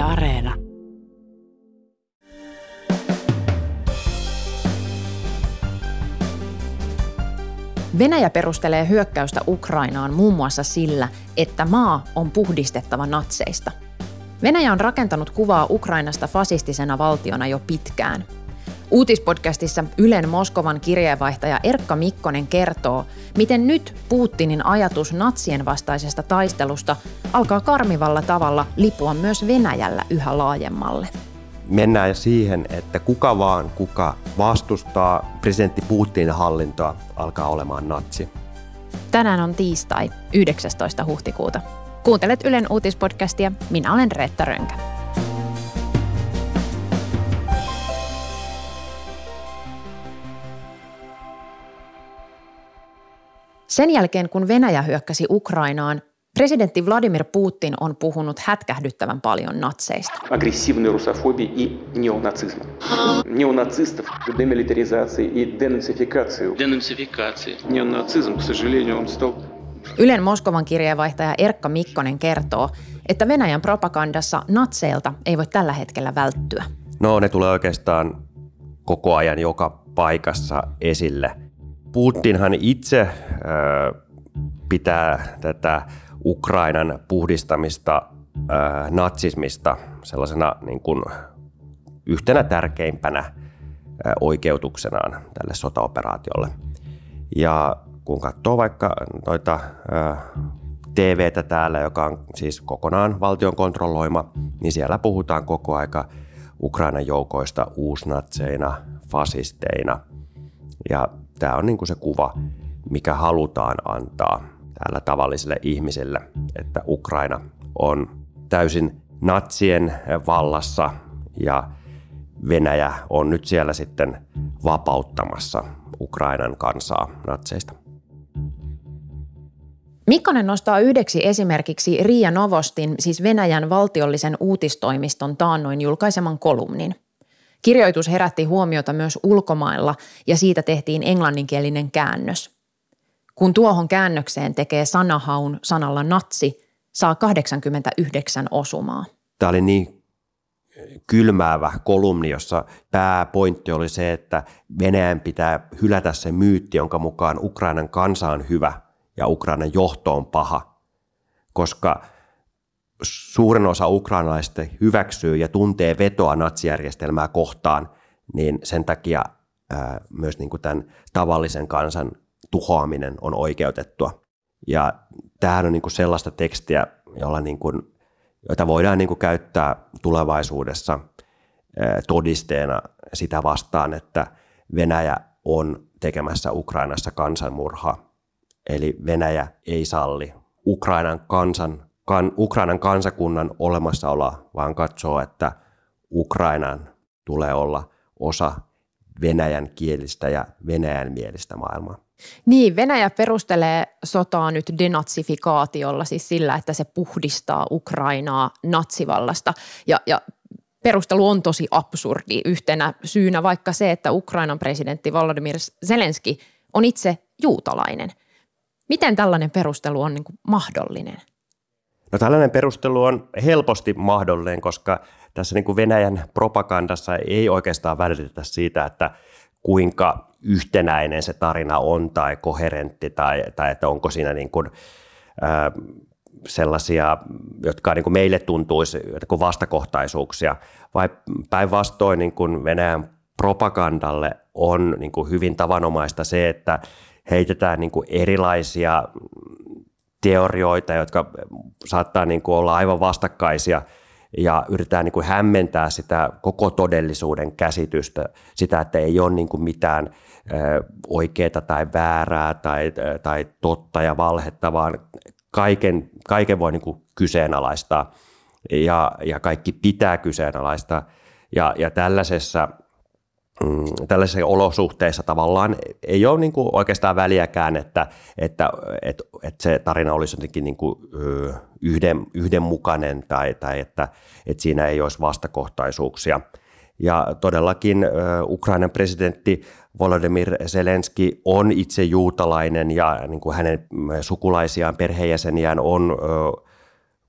Areena. Venäjä perustelee hyökkäystä Ukrainaan muun muassa sillä, että maa on puhdistettava natseista. Venäjä on rakentanut kuvaa Ukrainasta fasistisena valtiona jo pitkään. Uutispodcastissa Ylen Moskovan kirjeenvaihtaja Erkka Mikkonen kertoo, miten nyt Putinin ajatus natsien vastaisesta taistelusta alkaa karmivalla tavalla lipua myös Venäjällä yhä laajemmalle mennään siihen, että kuka vaan, kuka vastustaa presidentti Putinin hallintoa, alkaa olemaan natsi. Tänään on tiistai, 19. huhtikuuta. Kuuntelet Ylen uutispodcastia. Minä olen Reetta Rönkä. Sen jälkeen, kun Venäjä hyökkäsi Ukrainaan, Presidentti Vladimir Putin on puhunut hätkähdyttävän paljon natseista. Aggressiivinen russofobi ja neonazismi. Neonazistov, demilitarisaatio ja denatsifikaatio. Denatsifikaatio. Neonazism, к сожалению, он стал Ylen Moskovan kirjeenvaihtaja Erkka Mikkonen kertoo, että Venäjän propagandassa natseilta ei voi tällä hetkellä välttyä. No ne tulee oikeastaan koko ajan joka paikassa esille. Putinhan itse pitää tätä Ukrainan puhdistamista natsismista sellaisena niin kuin yhtenä tärkeimpänä oikeutuksenaan tälle sotaoperaatiolle. Ja kun katsoo vaikka noita TVtä täällä, joka on siis kokonaan valtion kontrolloima, niin siellä puhutaan koko aika Ukrainan joukoista uusnatseina, fasisteina. Ja tämä on niin kuin se kuva, mikä halutaan antaa täällä tavallisille ihmisille, että Ukraina on täysin natsien vallassa ja Venäjä on nyt siellä sitten vapauttamassa Ukrainan kansaa natseista. Mikkonen nostaa yhdeksi esimerkiksi Riia Novostin, siis Venäjän valtiollisen uutistoimiston taannoin julkaiseman kolumnin. Kirjoitus herätti huomiota myös ulkomailla ja siitä tehtiin englanninkielinen käännös – kun tuohon käännökseen tekee sanahaun sanalla natsi, saa 89 osumaa. Tämä oli niin kylmäävä kolumni, jossa pääpointti oli se, että Venäjän pitää hylätä se myytti, jonka mukaan Ukrainan kansa on hyvä ja Ukrainan johto on paha, koska suurin osa ukrainalaisista hyväksyy ja tuntee vetoa natsijärjestelmää kohtaan, niin sen takia ää, myös niin kuin tämän tavallisen kansan tuhoaminen on oikeutettua. Ja tämähän on niin kuin sellaista tekstiä, jolla niin kuin, jota voidaan niin kuin käyttää tulevaisuudessa todisteena sitä vastaan, että Venäjä on tekemässä Ukrainassa kansanmurhaa. Eli Venäjä ei salli Ukrainan, kansan, kan, Ukrainan kansakunnan olemassaoloa, vaan katsoo, että Ukrainan tulee olla osa venäjän kielistä ja venäjän mielistä maailmaa. Niin, Venäjä perustelee sotaa nyt denatsifikaatiolla, siis sillä, että se puhdistaa Ukrainaa natsivallasta. Ja, ja perustelu on tosi absurdi yhtenä syynä vaikka se, että Ukrainan presidentti Volodymyr Zelenski on itse juutalainen. Miten tällainen perustelu on niin mahdollinen? No tällainen perustelu on helposti mahdollinen, koska tässä niin kuin Venäjän propagandassa ei oikeastaan välitetä siitä, että kuinka yhtenäinen se tarina on tai koherentti tai, tai että onko siinä niin kuin, ää, sellaisia, jotka niin kuin meille tuntuisi niin vastakohtaisuuksia, vai päinvastoin niin kuin Venäjän propagandalle on niin kuin hyvin tavanomaista se, että heitetään niin kuin erilaisia teorioita, jotka saattaa niin kuin olla aivan vastakkaisia – ja yritetään niin kuin hämmentää sitä koko todellisuuden käsitystä, sitä, että ei ole niin kuin mitään oikeaa tai väärää tai, tai totta ja valhetta, vaan kaiken, kaiken voi niin kuin kyseenalaistaa ja, ja kaikki pitää kyseenalaistaa. Ja, ja tällaisessa mm, tällaisissa olosuhteissa tavallaan ei ole niin kuin oikeastaan väliäkään, että, että, että, että se tarina olisi jotenkin niin kuin yhden, yhdenmukainen tai, tai että, että siinä ei olisi vastakohtaisuuksia. Ja todellakin Ukrainan presidentti Volodymyr Zelenski on itse juutalainen ja niin kuin hänen sukulaisiaan, perheenjäseniään on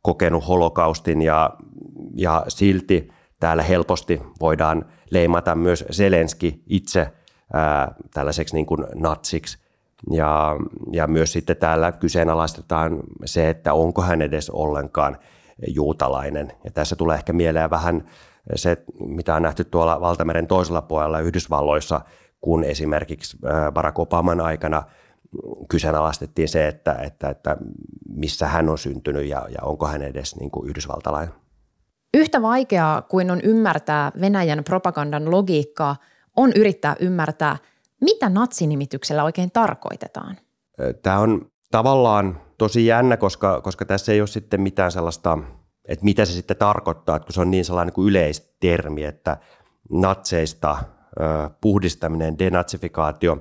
kokenut holokaustin ja ja silti täällä helposti voidaan leimata myös Zelenski itse ää, tällaiseksi niin kuin natsiksi. Ja, ja myös sitten täällä kyseenalaistetaan se, että onko hän edes ollenkaan juutalainen. Ja tässä tulee ehkä mieleen vähän se, mitä on nähty tuolla Valtameren toisella puolella Yhdysvalloissa, kun esimerkiksi Barack Obaman aikana kyseenalaistettiin se, että, että, että missä hän on syntynyt ja, ja onko hän edes niin kuin yhdysvaltalainen. Yhtä vaikeaa kuin on ymmärtää Venäjän propagandan logiikkaa, on yrittää ymmärtää, mitä natsinimityksellä oikein tarkoitetaan. Tämä on tavallaan tosi jännä, koska, koska tässä ei ole sitten mitään sellaista, että mitä se sitten tarkoittaa, että kun se on niin sellainen kuin yleistermi, että natseista puhdistaminen, denatsifikaatio,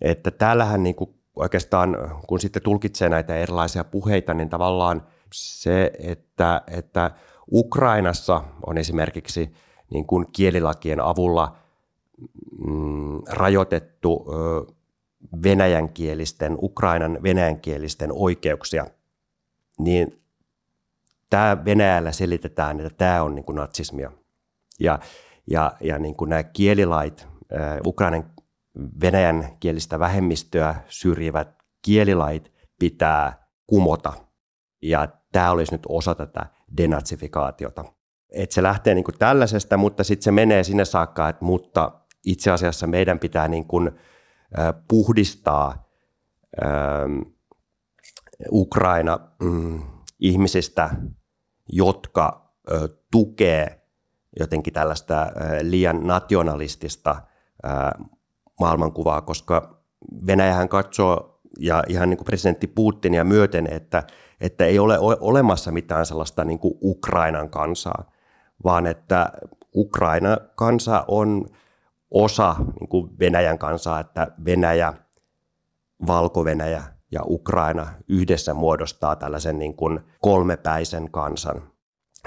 että täällähän niin kuin oikeastaan, kun sitten tulkitsee näitä erilaisia puheita, niin tavallaan se, että, että Ukrainassa on esimerkiksi niin kuin kielilakien avulla mm, rajoitettu ö, venäjänkielisten, Ukrainan venäjänkielisten oikeuksia, niin tämä Venäjällä selitetään, että tämä on niin kuin natsismia. Ja, ja, ja niin kuin nämä kielilait, Ukrainan venäjän kielistä vähemmistöä syrjivät kielilait pitää kumota. Ja tämä olisi nyt osa tätä denatsifikaatiota. Et se lähtee niin kuin tällaisesta, mutta sitten se menee sinne saakka, että mutta itse asiassa meidän pitää niin kuin, äh, puhdistaa äh, Ukraina mm, ihmisistä, jotka äh, tukee jotenkin tällaista äh, liian nationalistista äh, maailmankuvaa, koska Venäjähän katsoo ja ihan niin kuin presidentti Putinia myöten, että, että ei ole olemassa mitään sellaista niin kuin Ukrainan kansaa, vaan että Ukraina kansa on osa niin kuin Venäjän kansaa, että Venäjä, Valko-Venäjä ja Ukraina yhdessä muodostaa tällaisen niin kuin kolmepäisen kansan.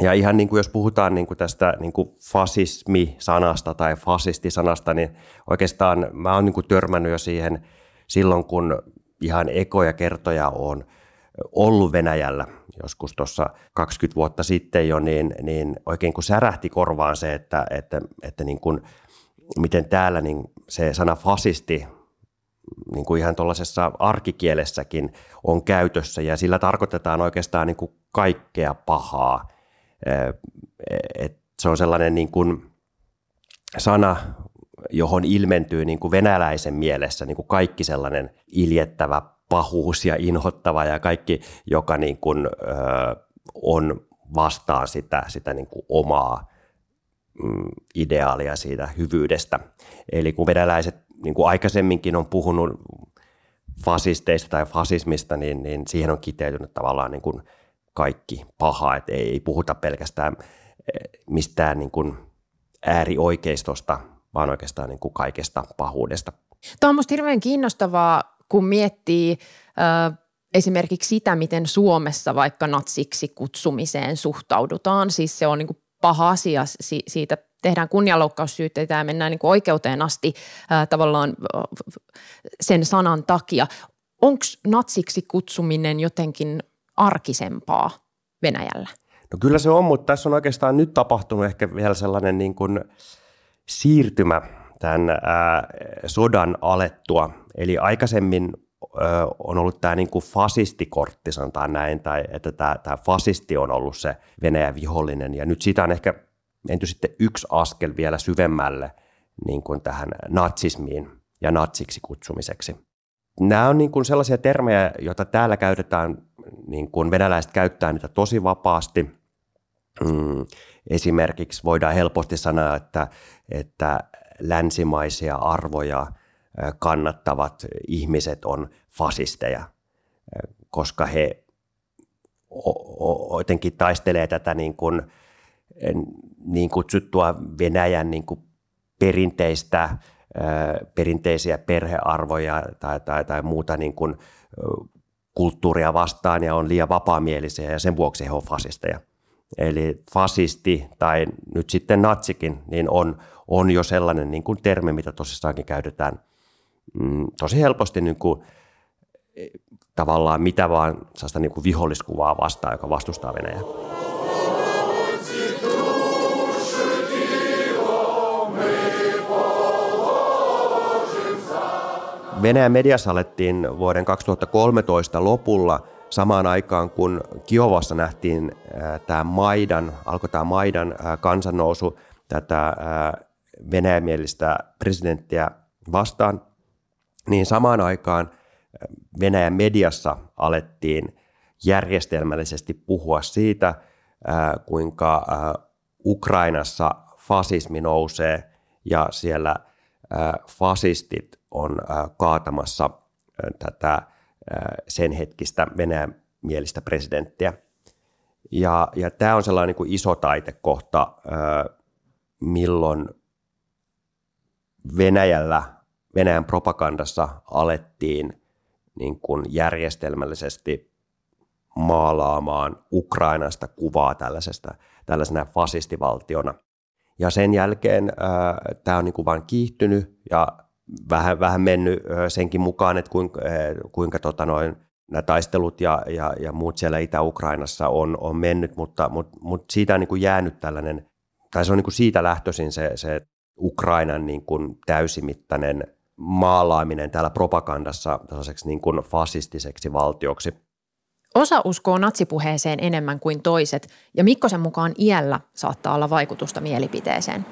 Ja ihan niin kuin jos puhutaan niin kuin tästä niin kuin fasismi-sanasta tai fasistisanasta, niin oikeastaan mä oon niin kuin törmännyt jo siihen silloin, kun ihan ekoja kertoja on ollut Venäjällä joskus tuossa 20 vuotta sitten jo, niin, niin oikein kun särähti korvaan se, että, että, että niin kuin, miten täällä niin se sana fasisti niin kuin ihan tuollaisessa arkikielessäkin on käytössä ja sillä tarkoitetaan oikeastaan niin kuin kaikkea pahaa – et se on sellainen niin kuin sana, johon ilmentyy niin kuin venäläisen mielessä niin kuin kaikki sellainen iljettävä pahuus ja inhottava ja kaikki, joka niin kuin, ö, on vastaan sitä, sitä niin kuin omaa mm, ideaalia siitä hyvyydestä. Eli kun venäläiset niin kuin aikaisemminkin on puhunut fasisteista tai fasismista, niin, niin siihen on kiteytynyt tavallaan niin kuin kaikki paha, että ei puhuta pelkästään eh, mistään niin kuin äärioikeistosta, vaan oikeastaan niin kuin kaikesta pahuudesta. Tämä on minusta hirveän kiinnostavaa, kun miettii esimerkiksi sitä, miten Suomessa vaikka natsiksi kutsumiseen suhtaudutaan. Siis se on niin kuin paha asia, si- siitä tehdään kunnianloukkaussyytteitä ja mennään niin kuin oikeuteen asti tavallaan sen sanan takia. Onko natsiksi kutsuminen jotenkin arkisempaa Venäjällä? No kyllä se on, mutta tässä on oikeastaan nyt tapahtunut ehkä vielä sellainen niin kuin siirtymä tämän sodan alettua. Eli aikaisemmin on ollut tämä niin kuin fasistikortti, sanotaan näin, tai että tämä, tämä fasisti on ollut se Venäjän vihollinen, ja nyt siitä on ehkä menty sitten yksi askel vielä syvemmälle niin kuin tähän natsismiin ja natsiksi kutsumiseksi. Nämä on niin kuin sellaisia termejä, joita täällä käytetään niin kuin venäläiset käyttää niitä tosi vapaasti. Mm, esimerkiksi voidaan helposti sanoa, että, että länsimaisia arvoja kannattavat ihmiset on fasisteja, koska he jotenkin taistelee tätä niin, kuin, niin kutsuttua Venäjän niin kuin perinteistä, perinteisiä perhearvoja tai, tai, tai muuta niin kuin kulttuuria vastaan ja on liian vapaamielisiä ja sen vuoksi he ovat fasisteja eli fasisti tai nyt sitten natsikin, niin on, on jo sellainen niin kuin termi, mitä tosissaankin käytetään mm, tosi helposti niin kuin, e, tavallaan mitä vaan sellaista niin kuin viholliskuvaa vastaan, joka vastustaa Venäjää. Venäjän mediassa alettiin vuoden 2013 lopulla – samaan aikaan, kun Kiovassa nähtiin tämä Maidan, alkoi tämä Maidan kansannousu tätä venäjämielistä presidenttiä vastaan, niin samaan aikaan Venäjän mediassa alettiin järjestelmällisesti puhua siitä, kuinka Ukrainassa fasismi nousee ja siellä fasistit on kaatamassa tätä sen hetkistä Venäjän mielistä presidenttiä. Ja, ja tämä on sellainen niin kuin iso taitekohta, milloin Venäjällä, Venäjän propagandassa alettiin niin kuin järjestelmällisesti maalaamaan Ukrainasta kuvaa tällaisesta, tällaisena fasistivaltiona. Ja sen jälkeen tämä on niin kuin vain kiihtynyt ja vähän, vähän mennyt senkin mukaan, että kuinka, kuinka tota noin, nämä taistelut ja, ja, ja muut siellä Itä-Ukrainassa on, on mennyt, mutta, mutta, mutta siitä on niin kuin jäänyt tällainen, tai se on niin kuin siitä lähtöisin se, se Ukrainan niin kuin täysimittainen maalaaminen täällä propagandassa tällaiseksi niin kuin fasistiseksi valtioksi. Osa uskoo natsipuheeseen enemmän kuin toiset, ja Mikkosen mukaan iällä saattaa olla vaikutusta mielipiteeseen.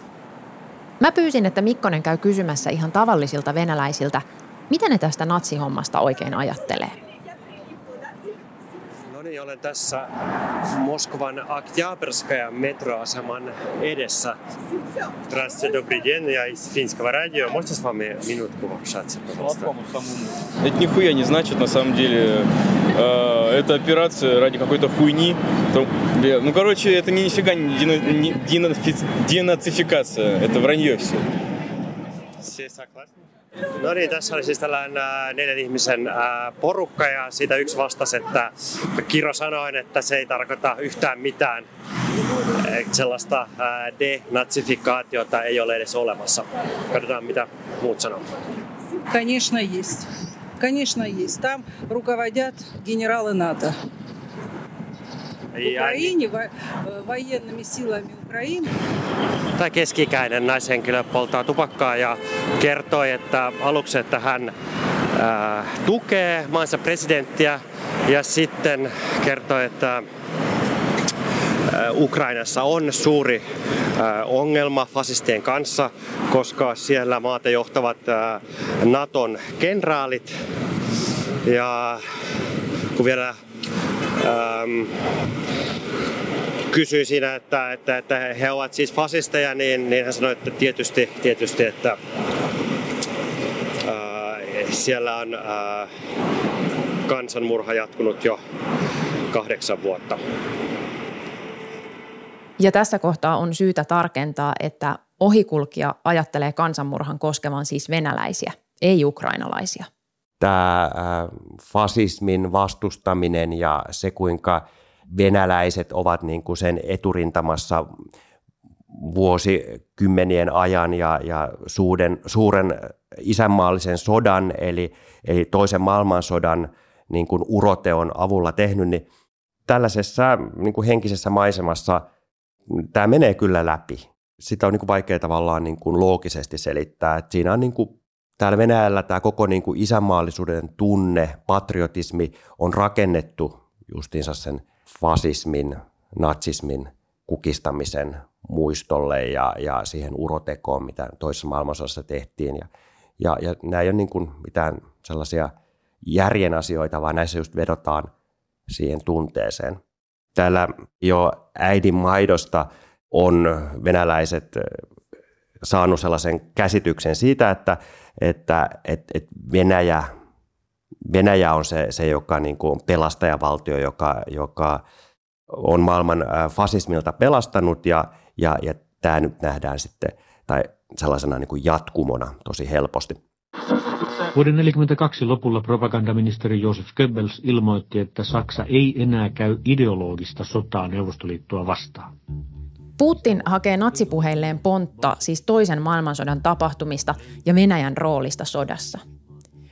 Mä pyysin, että Mikkonen käy kysymässä ihan tavallisilta venäläisiltä, mitä ne tästä natsihommasta oikein ajattelee niin olen tässä Moskovan Oktyabrskaja metroaseman edessä. Здравствуйте, добрый день, я из финского радио. Можете с вами минутку пообщаться, пожалуйста? Это нихуя не значит, на самом деле. Э, это операция ради какой-то хуйни. Ну, короче, это не нифига не денацификация. Это вранье все. Все согласны? No niin, tässä oli siis tällainen neljän ihmisen porukka ja siitä yksi vastasi, että Kiro sanoi, että se ei tarkoita yhtään mitään. Sellaista denatsifikaatiota ei ole edes olemassa. Katsotaan mitä muut sanoo. Конечно, есть. Конечно, есть. Там руководят генералы НАТО. Украине, военными силами Украины. Tämä keskikäinen naishenkilö polttaa tupakkaa ja kertoi, että aluksi, että hän ää, tukee maansa presidenttiä ja sitten kertoi, että Ukrainassa on suuri ongelma fasistien kanssa, koska siellä maata johtavat Naton kenraalit. Ja kun vielä ähm, kysyi siinä, että, että, että he ovat siis fasisteja, niin, niin hän sanoi, että tietysti, tietysti että ää, siellä on ää, kansanmurha jatkunut jo kahdeksan vuotta. Ja tässä kohtaa on syytä tarkentaa, että ohikulkija ajattelee kansanmurhan koskevan siis venäläisiä, ei ukrainalaisia. Tämä fasismin vastustaminen ja se, kuinka venäläiset ovat niin kuin sen eturintamassa vuosikymmenien ajan ja, ja suuren, suuren isänmaallisen sodan, eli, eli toisen maailmansodan niin kuin uroteon avulla tehnyt, niin tällaisessa niin kuin henkisessä maisemassa tämä menee kyllä läpi. Sitä on niin kuin vaikea tavallaan niin kuin loogisesti selittää. Että siinä on niin kuin, täällä Venäjällä tämä koko niin kuin isänmaallisuuden tunne, patriotismi on rakennettu justiinsa sen fasismin, natsismin kukistamisen muistolle ja, ja siihen urotekoon, mitä toisessa maailmansodassa tehtiin. Ja, ja, ja nämä ei ole niin kuin mitään sellaisia järjen asioita, vaan näissä just vedotaan siihen tunteeseen. Täällä jo äidin maidosta on venäläiset saanut sellaisen käsityksen siitä, että, että, että, että Venäjä Venäjä on se, se joka niin kuin pelastajavaltio, joka, joka on maailman fasismilta pelastanut ja, ja, ja tämä nyt nähdään sitten tai sellaisena niin kuin jatkumona tosi helposti. Vuoden 1942 lopulla propagandaministeri Josef Goebbels ilmoitti, että Saksa ei enää käy ideologista sotaa Neuvostoliittoa vastaan. Putin hakee natsipuheilleen pontta, siis toisen maailmansodan tapahtumista ja Venäjän roolista sodassa –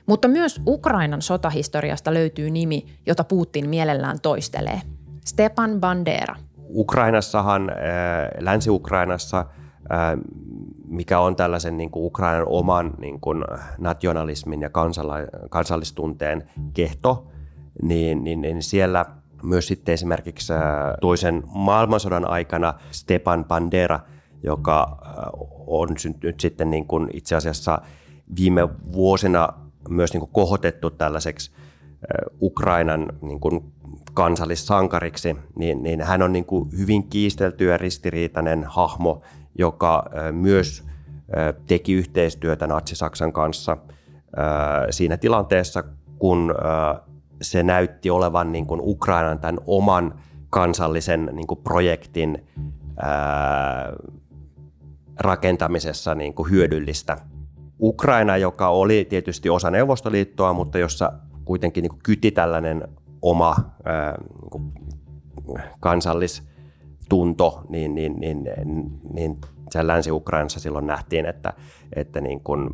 mutta myös Ukrainan sotahistoriasta löytyy nimi, jota Putin mielellään toistelee. Stepan Bandera. Ukrainassahan, äh, Länsi-Ukrainassa äh, mikä on tällaisen niin kuin Ukrainan oman niin kuin nationalismin ja kansallistunteen kehto, niin, niin, niin siellä myös sitten esimerkiksi toisen maailmansodan aikana Stepan Bandera, joka on nyt sitten niin kuin itse asiassa viime vuosina myös niin kuin kohotettu tällaiseksi Ukrainan niin kuin kansallissankariksi, niin, niin hän on niin kuin hyvin kiistelty ja ristiriitainen hahmo, joka myös teki yhteistyötä Natsi-Saksan kanssa siinä tilanteessa, kun se näytti olevan niin kuin Ukrainan tämän oman kansallisen niin kuin projektin rakentamisessa niin kuin hyödyllistä. Ukraina, joka oli tietysti osa Neuvostoliittoa, mutta jossa kuitenkin niin kuin kyti tällainen oma ää, niin kuin kansallistunto, niin, niin, niin, niin siellä Länsi-Ukrainassa silloin nähtiin, että, että, niin kuin,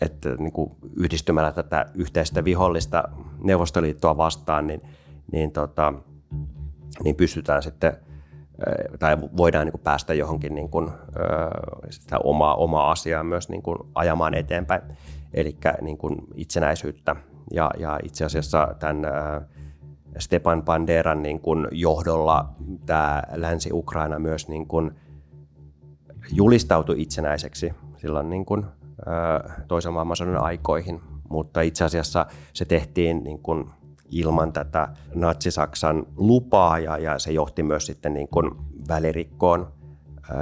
että niin kuin yhdistymällä tätä yhteistä vihollista Neuvostoliittoa vastaan, niin, niin, tota, niin pystytään sitten tai voidaan niin kuin päästä johonkin niin kuin, sitä omaa, omaa asiaa myös niin kuin ajamaan eteenpäin, eli niin kuin itsenäisyyttä. Ja, ja itse asiassa tämän Stepan Banderan niin kuin johdolla tämä Länsi-Ukraina myös niin kuin julistautui itsenäiseksi silloin niin kuin, toisen maailmansodan aikoihin, mutta itse asiassa se tehtiin niin kuin ilman tätä Natsi-Saksan lupaa ja, ja se johti myös sitten niin kuin välirikkoon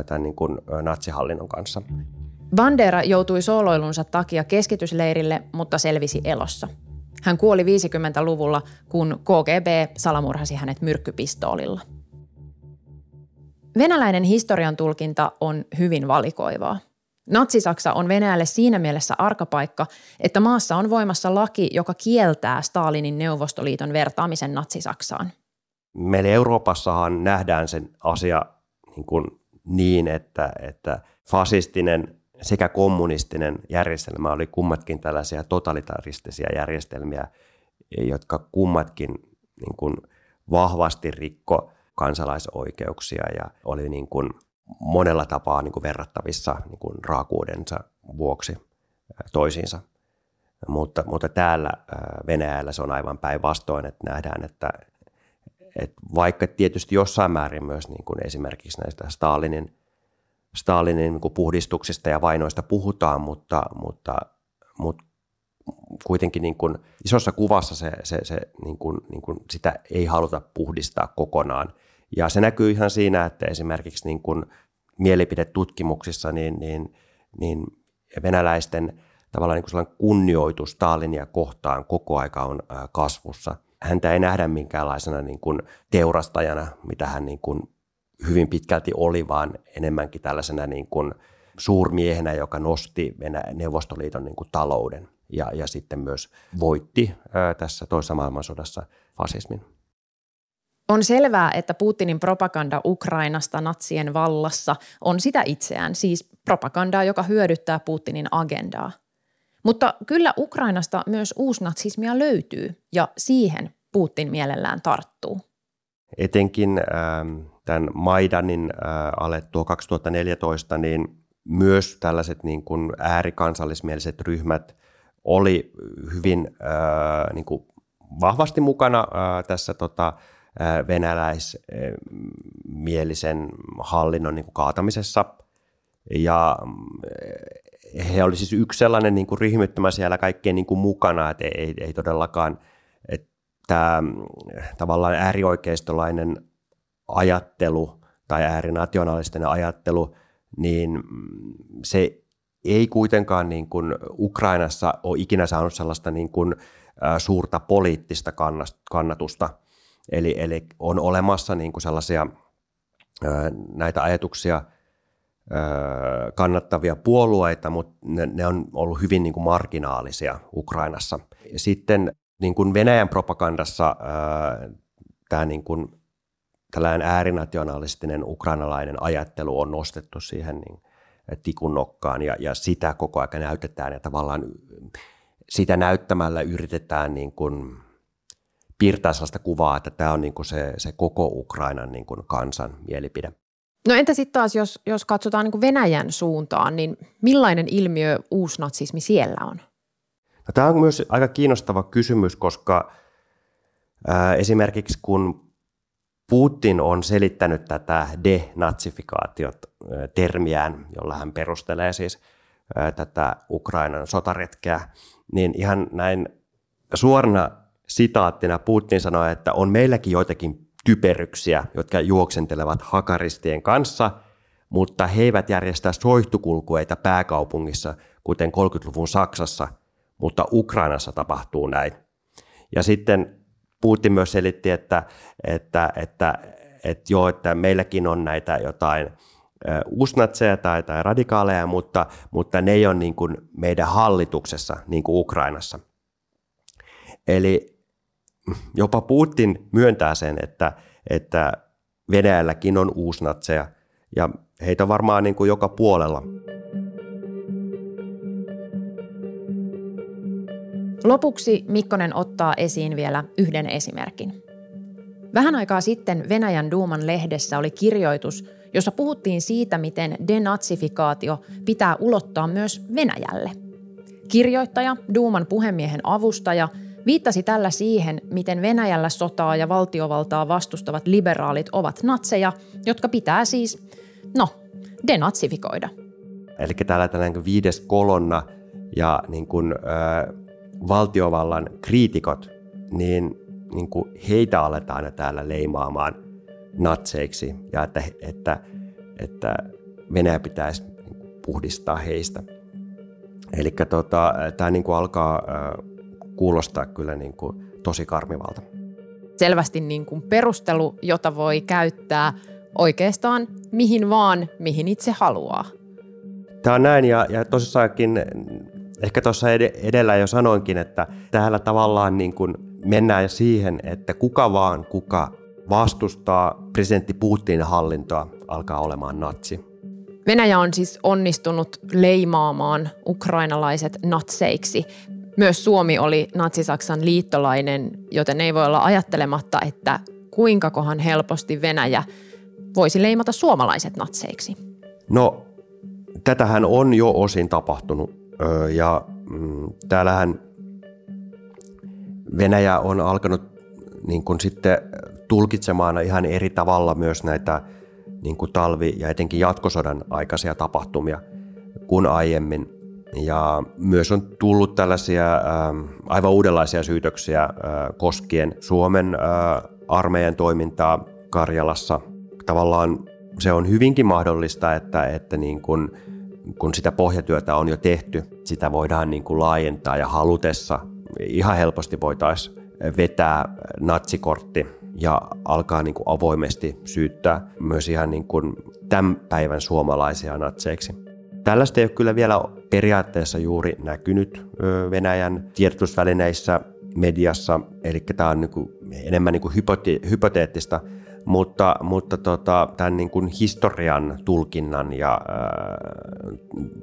tämän niin kuin natsihallinnon kanssa. Bandera joutui sooloilunsa takia keskitysleirille, mutta selvisi elossa. Hän kuoli 50-luvulla, kun KGB salamurhasi hänet myrkkypistoolilla. Venäläinen historian tulkinta on hyvin valikoivaa. Natsi-Saksa on Venäjälle siinä mielessä arkapaikka, että maassa on voimassa laki, joka kieltää Stalinin Neuvostoliiton vertaamisen Natsi-Saksaan. Meillä Euroopassahan nähdään sen asia niin, kuin niin että, että fasistinen sekä kommunistinen järjestelmä oli kummatkin tällaisia totalitaristisia järjestelmiä, jotka kummatkin niin kuin vahvasti rikko kansalaisoikeuksia ja oli niin kuin monella tapaa niin kuin verrattavissa niin kuin raakuudensa vuoksi toisiinsa. Mutta, mutta täällä Venäjällä se on aivan päinvastoin, että nähdään, että, että vaikka tietysti jossain määrin myös niin kuin esimerkiksi näistä Stalinin, Stalinin niin kuin puhdistuksista ja vainoista puhutaan, mutta, mutta, mutta kuitenkin niin kuin isossa kuvassa se, se, se niin kuin, niin kuin sitä ei haluta puhdistaa kokonaan – ja se näkyy ihan siinä, että esimerkiksi niin kuin mielipidetutkimuksissa niin, niin, niin venäläisten tavallaan niin kuin kunnioitus Stalinia kohtaan koko aika on kasvussa. Häntä ei nähdä minkäänlaisena niin kuin teurastajana, mitä hän niin kuin hyvin pitkälti oli, vaan enemmänkin tällaisena niin kuin suurmiehenä, joka nosti Venä- Neuvostoliiton niin kuin talouden ja, ja sitten myös voitti ää, tässä toisessa maailmansodassa fasismin. On selvää, että Putinin propaganda Ukrainasta natsien vallassa on sitä itseään, siis propagandaa, joka hyödyttää Putinin agendaa. Mutta kyllä Ukrainasta myös uusnatsismia löytyy ja siihen Putin mielellään tarttuu. Etenkin äh, tämän Maidanin äh, alettua 2014, niin myös tällaiset niin kuin äärikansallismieliset ryhmät oli hyvin äh, niin kuin vahvasti mukana äh, tässä tota, venäläismielisen hallinnon niin kuin kaatamisessa. Ja he olivat siis yksi sellainen niin kuin ryhmittymä siellä kaikkein niin kuin mukana, että ei, ei todellakaan, että tavallaan äärioikeistolainen ajattelu tai äärinationalistinen ajattelu, niin se ei kuitenkaan niin kuin Ukrainassa ole ikinä saanut sellaista niin kuin suurta poliittista kannatusta – Eli, eli on olemassa niin kuin sellaisia näitä ajatuksia kannattavia puolueita, mutta ne, ne on ollut hyvin niin kuin marginaalisia Ukrainassa. Sitten niin kuin Venäjän propagandassa tämä niin kuin, tällainen äärinationalistinen ukrainalainen ajattelu on nostettu siihen niin, tikun nokkaan ja, ja sitä koko ajan näytetään ja tavallaan sitä näyttämällä yritetään niin kuin piirtää sellaista kuvaa, että tämä on niin kuin se, se koko Ukrainan niin kuin kansan mielipide. No entä sitten taas, jos, jos katsotaan niin Venäjän suuntaan, niin millainen ilmiö uusnatsismi siellä on? No, tämä on myös aika kiinnostava kysymys, koska ää, esimerkiksi kun Putin on selittänyt tätä denatsifikaatiot-termiään, jolla hän perustelee siis ää, tätä Ukrainan sotaretkeä, niin ihan näin suorana sitaattina Putin sanoi, että on meilläkin joitakin typeryksiä, jotka juoksentelevat hakaristien kanssa, mutta he eivät järjestä soihtukulkueita pääkaupungissa, kuten 30-luvun Saksassa, mutta Ukrainassa tapahtuu näin. Ja sitten Putin myös selitti, että, että, että, että joo, että meilläkin on näitä jotain usnatseja tai, tai radikaaleja, mutta, mutta ne ei ole niin kuin meidän hallituksessa, niin kuin Ukrainassa. Eli jopa Putin myöntää sen, että, että Venäjälläkin on uusnatseja ja heitä varmaan niin kuin joka puolella. Lopuksi Mikkonen ottaa esiin vielä yhden esimerkin. Vähän aikaa sitten Venäjän Duuman lehdessä oli kirjoitus, jossa puhuttiin siitä, miten denatsifikaatio pitää ulottaa myös Venäjälle. Kirjoittaja, Duuman puhemiehen avustaja, viittasi tällä siihen, miten Venäjällä sotaa ja valtiovaltaa vastustavat liberaalit ovat natseja, jotka pitää siis, no, denatsifikoida. Eli täällä tällainen viides kolonna ja niin kuin, äh, valtiovallan kriitikot, niin, niin kuin heitä aletaan aina täällä leimaamaan natseiksi ja että, että, että Venäjä pitäisi puhdistaa heistä. Eli tota, tämä niin kuin alkaa kuulostaa kyllä niin kuin tosi karmivalta. Selvästi niin kuin perustelu, jota voi käyttää oikeastaan mihin vaan, mihin itse haluaa. Tämä on näin ja, ja tosissaankin Ehkä tuossa edellä jo sanoinkin, että täällä tavallaan niin kuin mennään siihen, että kuka vaan kuka vastustaa presidentti Putinin hallintoa alkaa olemaan natsi. Venäjä on siis onnistunut leimaamaan ukrainalaiset natseiksi. Myös Suomi oli Natsi-Saksan liittolainen, joten ei voi olla ajattelematta, että kuinka kohan helposti Venäjä voisi leimata suomalaiset natseiksi. No, tätähän on jo osin tapahtunut ja mm, täällähän Venäjä on alkanut niin kuin sitten tulkitsemaan ihan eri tavalla myös näitä niin kuin talvi- ja etenkin jatkosodan aikaisia tapahtumia kuin aiemmin. Ja myös on tullut tällaisia ää, aivan uudenlaisia syytöksiä ää, koskien Suomen ää, armeijan toimintaa Karjalassa. Tavallaan se on hyvinkin mahdollista, että, että niin kuin kun sitä pohjatyötä on jo tehty, sitä voidaan niin kuin laajentaa ja halutessa ihan helposti voitaisiin vetää natsikortti ja alkaa niin kuin avoimesti syyttää myös ihan niin kuin tämän päivän suomalaisia natseiksi. Tällaista ei ole kyllä vielä periaatteessa juuri näkynyt Venäjän tiedotusvälineissä, mediassa, eli tämä on niin kuin enemmän niin kuin hypoteettista mutta, mutta tota, tämän niin kuin historian tulkinnan ja äh,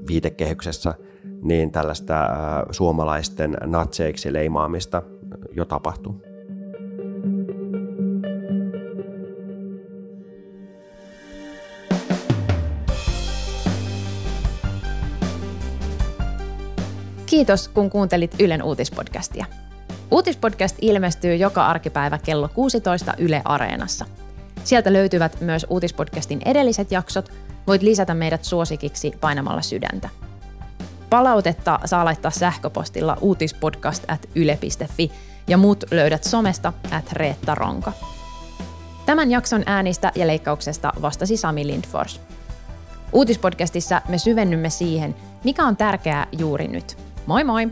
viitekehyksessä niin tällaista äh, suomalaisten natseiksi leimaamista jo tapahtuu. Kiitos, kun kuuntelit Ylen uutispodcastia. Uutispodcast ilmestyy joka arkipäivä kello 16 Yle Areenassa – Sieltä löytyvät myös uutispodcastin edelliset jaksot. Voit lisätä meidät suosikiksi painamalla sydäntä. Palautetta saa laittaa sähköpostilla uutispodcast at yle.fi ja muut löydät somesta at Reetta Ronka. Tämän jakson äänistä ja leikkauksesta vastasi Sami Lindfors. Uutispodcastissa me syvennymme siihen, mikä on tärkeää juuri nyt. Moi moi!